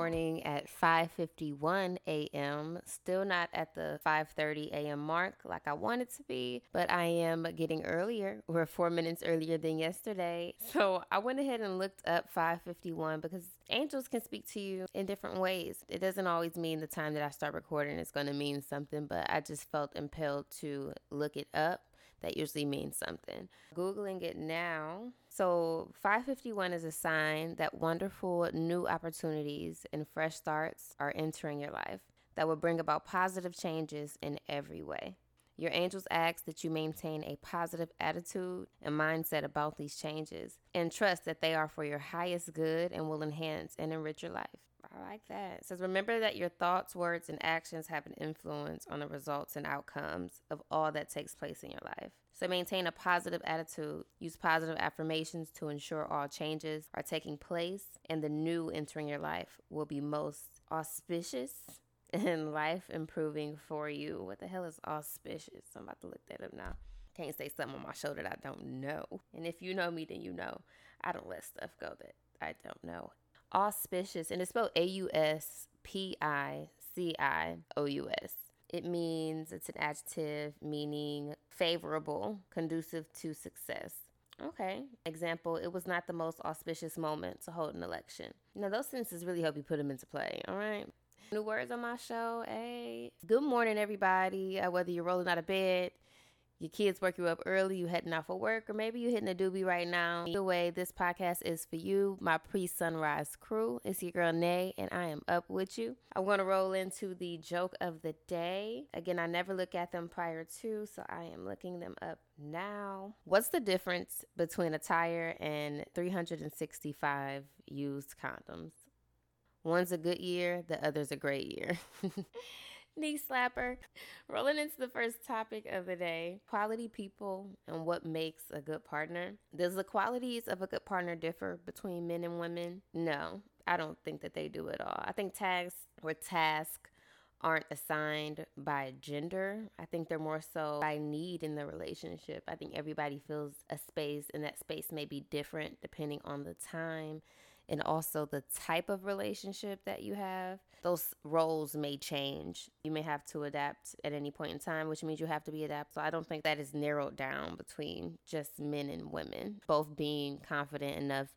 morning at 5:51 a.m. Still not at the 5:30 a.m. mark like I wanted to be, but I am getting earlier. We're 4 minutes earlier than yesterday. So, I went ahead and looked up 5:51 because angels can speak to you in different ways. It doesn't always mean the time that I start recording is going to mean something, but I just felt impelled to look it up that usually means something. Googling it now. So 551 is a sign that wonderful new opportunities and fresh starts are entering your life that will bring about positive changes in every way. Your angels ask that you maintain a positive attitude and mindset about these changes and trust that they are for your highest good and will enhance and enrich your life. I like that. It says, remember that your thoughts, words, and actions have an influence on the results and outcomes of all that takes place in your life. So maintain a positive attitude. Use positive affirmations to ensure all changes are taking place and the new entering your life will be most auspicious and life improving for you. What the hell is auspicious? I'm about to look that up now. Can't say something on my show that I don't know. And if you know me, then you know. I don't let stuff go that I don't know auspicious, and it's spelled A U S P I C I O U S. It means it's an adjective meaning favorable, conducive to success. Okay. Example, it was not the most auspicious moment to hold an election. Now, those sentences really help you put them into play. All right. New words on my show. Hey. Good morning, everybody. Uh, whether you're rolling out of bed, your kids work you up early, you heading out for work, or maybe you're hitting a doobie right now. Either way, this podcast is for you, my pre-sunrise crew. It's your girl Nay, and I am up with you. I'm gonna roll into the joke of the day. Again, I never look at them prior to, so I am looking them up now. What's the difference between a tire and 365 used condoms? One's a good year, the other's a great year. knee slapper. Rolling into the first topic of the day quality people and what makes a good partner. Does the qualities of a good partner differ between men and women? No, I don't think that they do at all. I think tags or task aren't assigned by gender. I think they're more so by need in the relationship. I think everybody feels a space, and that space may be different depending on the time and also the type of relationship that you have, those roles may change. You may have to adapt at any point in time, which means you have to be adapted. So I don't think that is narrowed down between just men and women, both being confident enough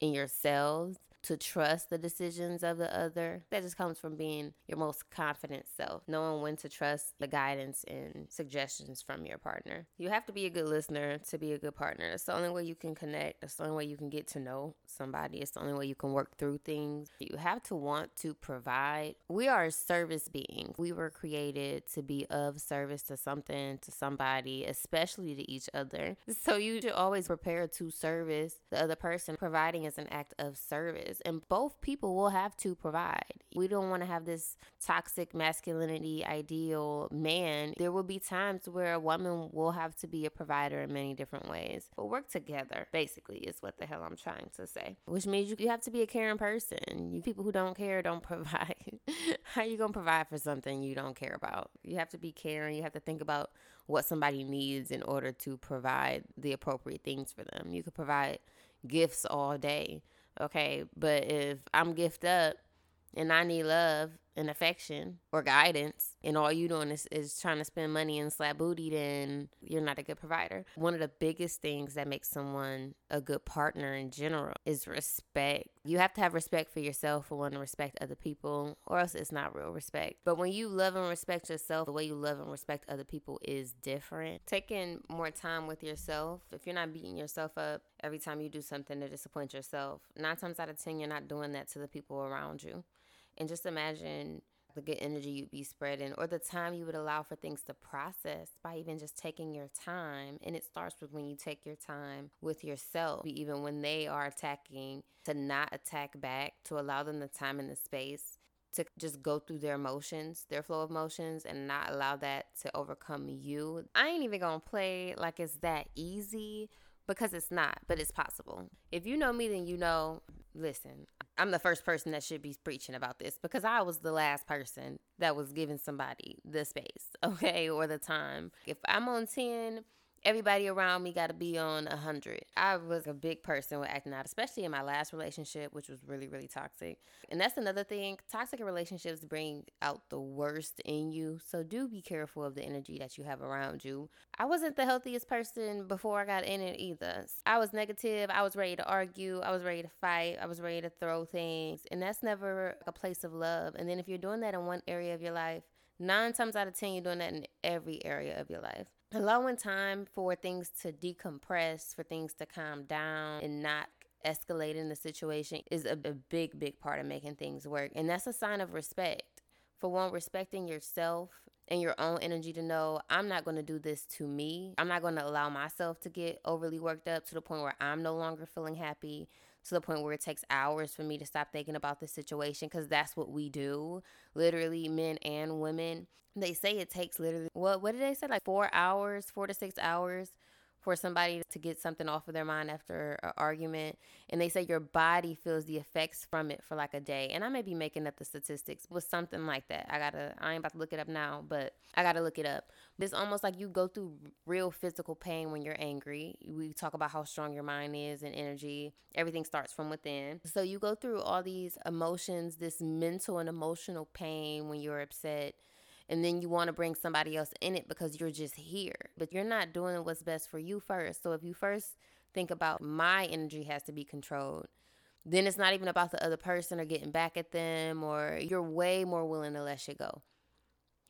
in yourselves to trust the decisions of the other. That just comes from being your most confident self, knowing when to trust the guidance and suggestions from your partner. You have to be a good listener to be a good partner. It's the only way you can connect. It's the only way you can get to know somebody. It's the only way you can work through things. You have to want to provide. We are service beings. We were created to be of service to something, to somebody, especially to each other. So you should always prepare to service the other person. Providing is an act of service And both people will have to provide. We don't want to have this toxic masculinity ideal man. There will be times where a woman will have to be a provider in many different ways. But work together, basically, is what the hell I'm trying to say. Which means you have to be a caring person. You people who don't care don't provide. How you going to provide for something you don't care about? You have to be caring. You have to think about what somebody needs in order to provide the appropriate things for them. You could provide gifts all day Okay. But if I'm gift up and I need love and affection or guidance, and all you doing is, is trying to spend money and slap booty, then you're not a good provider. One of the biggest things that makes someone a good partner in general is respect. You have to have respect for yourself and want to respect other people, or else it's not real respect. But when you love and respect yourself, the way you love and respect other people is different. Taking more time with yourself, if you're not beating yourself up every time you do something to disappoint yourself, nine times out of ten, you're not doing that to the people around you. And just imagine the good energy you'd be spreading or the time you would allow for things to process by even just taking your time. And it starts with when you take your time with yourself, even when they are attacking, to not attack back, to allow them the time and the space to just go through their emotions, their flow of emotions, and not allow that to overcome you. I ain't even gonna play like it's that easy because it's not, but it's possible. If you know me, then you know, listen, I'm the first person that should be preaching about this because I was the last person that was giving somebody the space, okay, or the time. If I'm on 10 everybody around me got to be on a 100. I was a big person with acting out, especially in my last relationship, which was really, really toxic. And that's another thing. Toxic relationships bring out the worst in you. So do be careful of the energy that you have around you. I wasn't the healthiest person before I got in it either. I was negative. I was ready to argue. I was ready to fight. I was ready to throw things. And that's never a place of love. And then if you're doing that in one area of your life, nine times out of 10, you're doing that in every area of your life allowing time for things to decompress, for things to calm down and not escalating the situation is a, a, big, big part of making things work. And that's a sign of respect. For one, respecting yourself and your own energy to know I'm not going to do this to me. I'm not going to allow myself to get overly worked up to the point where I'm no longer feeling happy to the point where it takes hours for me to stop thinking about the situation because that's what we do. Literally, men and women. They say it takes literally what what did they say? Like four hours, four to six hours for somebody to get something off of their mind after an argument. And they say your body feels the effects from it for like a day. And I may be making up the statistics with something like that. I gotta, I ain't about to look it up now, but I gotta look it up. It's almost like you go through real physical pain when you're angry. We talk about how strong your mind is and energy. Everything starts from within. So you go through all these emotions, this mental and emotional pain when you're upset and then you want to bring somebody else in it because you're just here. But you're not doing what's best for you first. So if you first think about my energy has to be controlled, then it's not even about the other person or getting back at them, or you're way more willing to let shit go.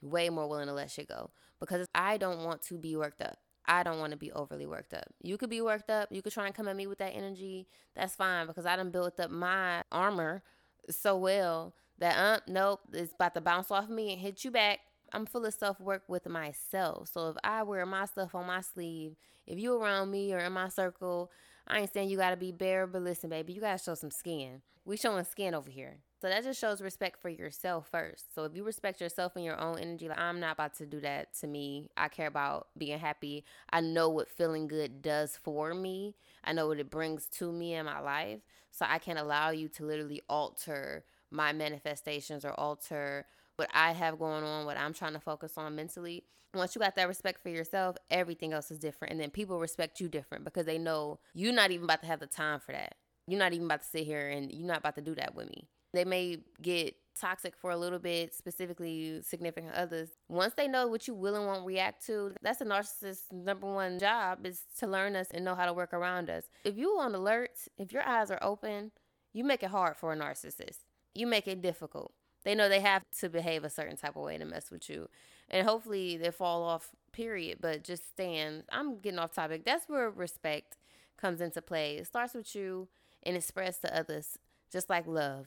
Way more willing to let shit go because I don't want to be worked up. I don't want to be overly worked up. You could be worked up. You could try and come at me with that energy. That's fine because I done built up my armor so well that, uh, nope, it's about to bounce off me and hit you back. I'm full of self work with myself. So if I wear my stuff on my sleeve, if you around me or in my circle, I ain't saying you gotta be bare, but listen, baby, you gotta show some skin. We showing skin over here. So that just shows respect for yourself first. So if you respect yourself and your own energy, like I'm not about to do that to me. I care about being happy. I know what feeling good does for me. I know what it brings to me in my life. So I can't allow you to literally alter my manifestations or alter what I have going on, what I'm trying to focus on mentally. Once you got that respect for yourself, everything else is different. And then people respect you different because they know you're not even about to have the time for that. You're not even about to sit here and you're not about to do that with me. They may get toxic for a little bit, specifically significant others. Once they know what you will and won't react to, that's a narcissist's number one job is to learn us and know how to work around us. If you on alert, if your eyes are open, you make it hard for a narcissist. You make it difficult they know they have to behave a certain type of way to mess with you. And hopefully they fall off, period. But just stand. I'm getting off topic. That's where respect comes into play. It starts with you and it spreads to others, just like love.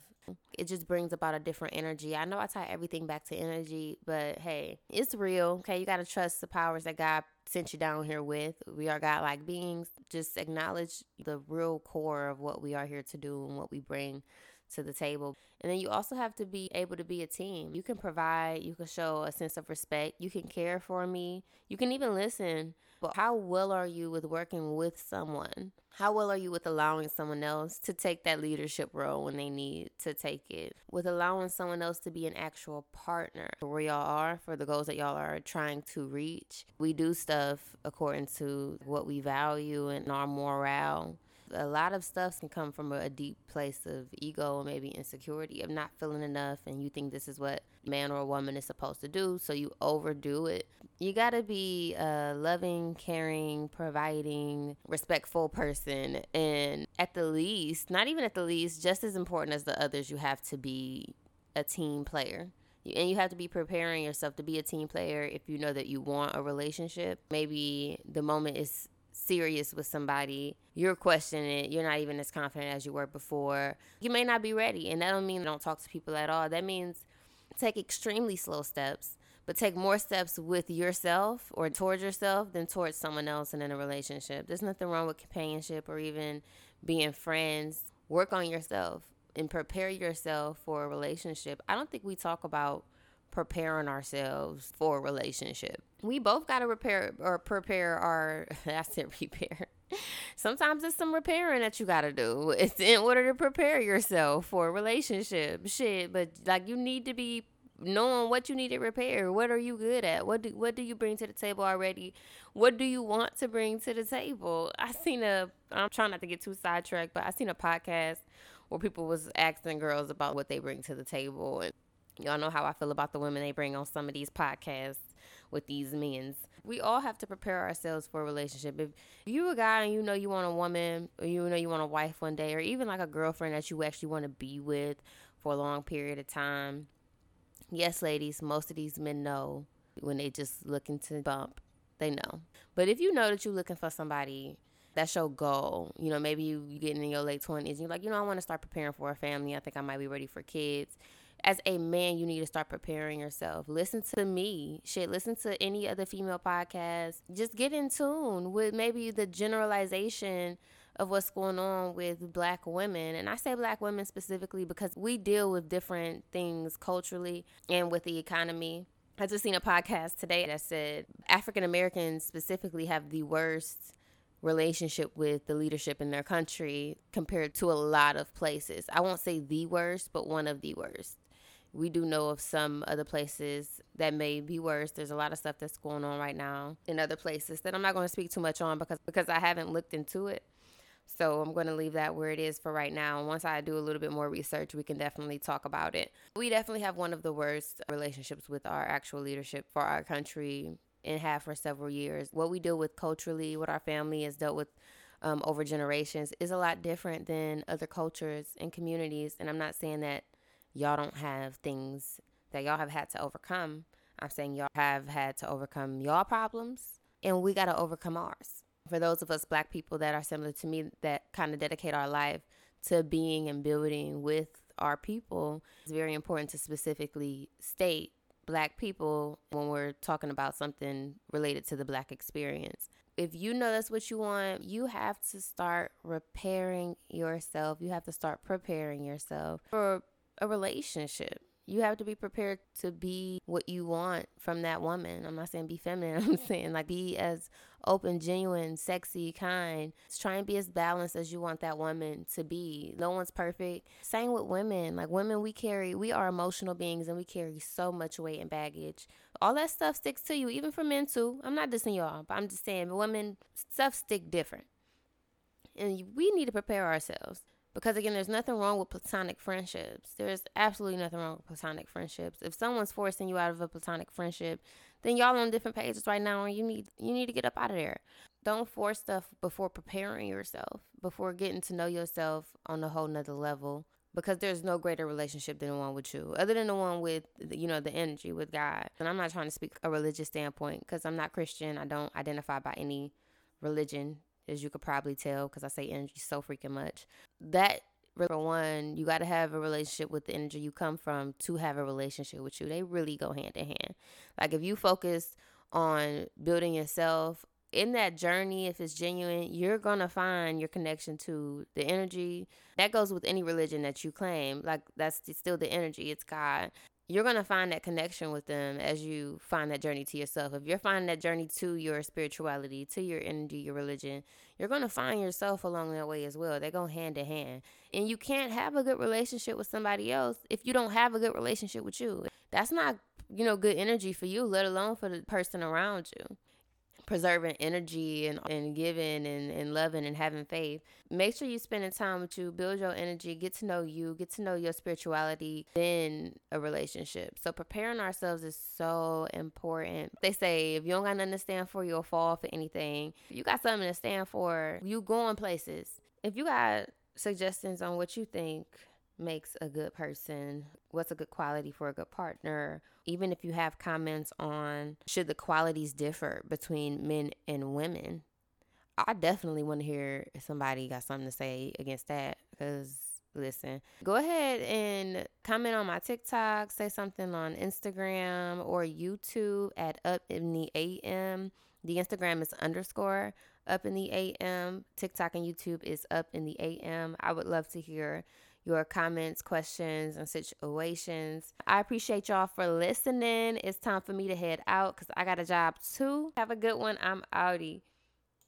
It just brings about a different energy. I know I tie everything back to energy, but hey, it's real. Okay, you got to trust the powers that God sent you down here with. We are God like beings. Just acknowledge the real core of what we are here to do and what we bring to the table. And then you also have to be able to be a team. You can provide, you can show a sense of respect, you can care for me, you can even listen. But how well are you with working with someone? How well are you with allowing someone else to take that leadership role when they need to take it? With allowing someone else to be an actual partner where y'all are for the goals that y'all are trying to reach. We do stuff according to what we value and our morale a lot of stuff can come from a deep place of ego or maybe insecurity of not feeling enough and you think this is what man or woman is supposed to do so you overdo it. You got to be a loving caring providing respectful person and at the least not even at the least just as important as the others you have to be a team player. And you have to be preparing yourself to be a team player if you know that you want a relationship. Maybe the moment is serious with somebody, you're questioning it. You're not even as confident as you were before. You may not be ready. And that don't mean don't talk to people at all. That means take extremely slow steps, but take more steps with yourself or towards yourself than towards someone else and in a relationship. There's nothing wrong with companionship or even being friends. Work on yourself and prepare yourself for a relationship. I don't think we talk about preparing ourselves for a relationship. We both got to repair or prepare our, I said repair. Sometimes it's some repairing that you got to do. It's in order to prepare yourself for a relationship. Shit, but like you need to be knowing what you need to repair. What are you good at? What do what do you bring to the table already? What do you want to bring to the table? I seen a I'm trying not to get too sidetracked, but I seen a podcast where people was asking girls about what they bring to the table and y'all know how I feel about the women they bring on some of these podcasts with these men's. We all have to prepare ourselves for a relationship. If you a guy and you know you want a woman, or you know you want a wife one day, or even like a girlfriend that you actually want to be with for a long period of time, yes, ladies, most of these men know when they just looking to bump, they know. But if you know that you're looking for somebody that's your goal. You know, maybe you, you getting in your late 20s, and you're like, you know, I want to start preparing for a family. I think I might be ready for kids as a man, you need to start preparing yourself. Listen to me. Shit, listen to any other female podcast. Just get in tune with maybe the generalization of what's going on with black women. And I say black women specifically because we deal with different things culturally and with the economy. I just seen a podcast today that said African Americans specifically have the worst relationship with the leadership in their country compared to a lot of places. I won't say the worst, but one of the worst we do know of some other places that may be worse. There's a lot of stuff that's going on right now in other places that I'm not going to speak too much on because because I haven't looked into it. So I'm going to leave that where it is for right now. And Once I do a little bit more research, we can definitely talk about it. We definitely have one of the worst relationships with our actual leadership for our country and have for several years. What we deal with culturally, what our family has dealt with um, over generations, is a lot different than other cultures and communities. And I'm not saying that y'all don't have things that y'all have had to overcome. I'm saying y'all have had to overcome y'all problems and we got to overcome ours. For those of us black people that are similar to me that kind of dedicate our life to being and building with our people, it's very important to specifically state black people when we're talking about something related to the black experience. If you know that's what you want, you have to start repairing yourself. You have to start preparing yourself for a relationship. You have to be prepared to be what you want from that woman. I'm not saying be feminine. I'm saying like be as open, genuine, sexy, kind. Try and be as balanced as you want that woman to be. No one's perfect. Same with women. Like women, we carry, we are emotional beings and we carry so much weight and baggage. All that stuff sticks to you, even for men too. I'm not dissing y'all, but I'm just saying women, stuff stick different. And we need to prepare ourselves. Because again, there's nothing wrong with platonic friendships. There's absolutely nothing wrong with platonic friendships. If someone's forcing you out of a platonic friendship, then y'all on different pages right now and you need you need to get up out of there. Don't force stuff before preparing yourself, before getting to know yourself on a whole nother level. Because there's no greater relationship than the one with you, other than the one with you know the energy with God. And I'm not trying to speak a religious standpoint because I'm not Christian. I don't identify by any religion as you could probably tell because I say energy so freaking much. That for one, you got to have a relationship with the energy you come from to have a relationship with you. They really go hand in hand. Like if you focus on building yourself in that journey, if it's genuine, you're to find your connection to the energy. That goes with any religion that you claim. Like that's still the energy, it's God you're going to find that connection with them as you find that journey to yourself. If you're finding that journey to your spirituality, to your energy, your religion, you're going to find yourself along that way as well. They go hand in hand. And you can't have a good relationship with somebody else if you don't have a good relationship with you. That's not, you know, good energy for you, let alone for the person around you preserving energy and, and giving and, and loving and having faith. Make sure you spending time with you, build your energy, get to know you, get to know your spirituality, then a relationship. So preparing ourselves is so important. They say if you don't got nothing to stand for, you'll fall for anything. If you got something to stand for, you going places. If you got suggestions on what you think makes a good person, what's a good quality for a good partner. Even if you have comments on should the qualities differ between men and women, I definitely want to hear somebody got something to say against that because listen, go ahead and comment on my TikTok, say something on Instagram or YouTube at Up in the AM. The Instagram is underscore Up in the AM. TikTok and YouTube is Up in the AM. I would love to hear your comments, questions, and situations. I appreciate y'all for listening. It's time for me to head out because I got a job too. Have a good one. I'm outie.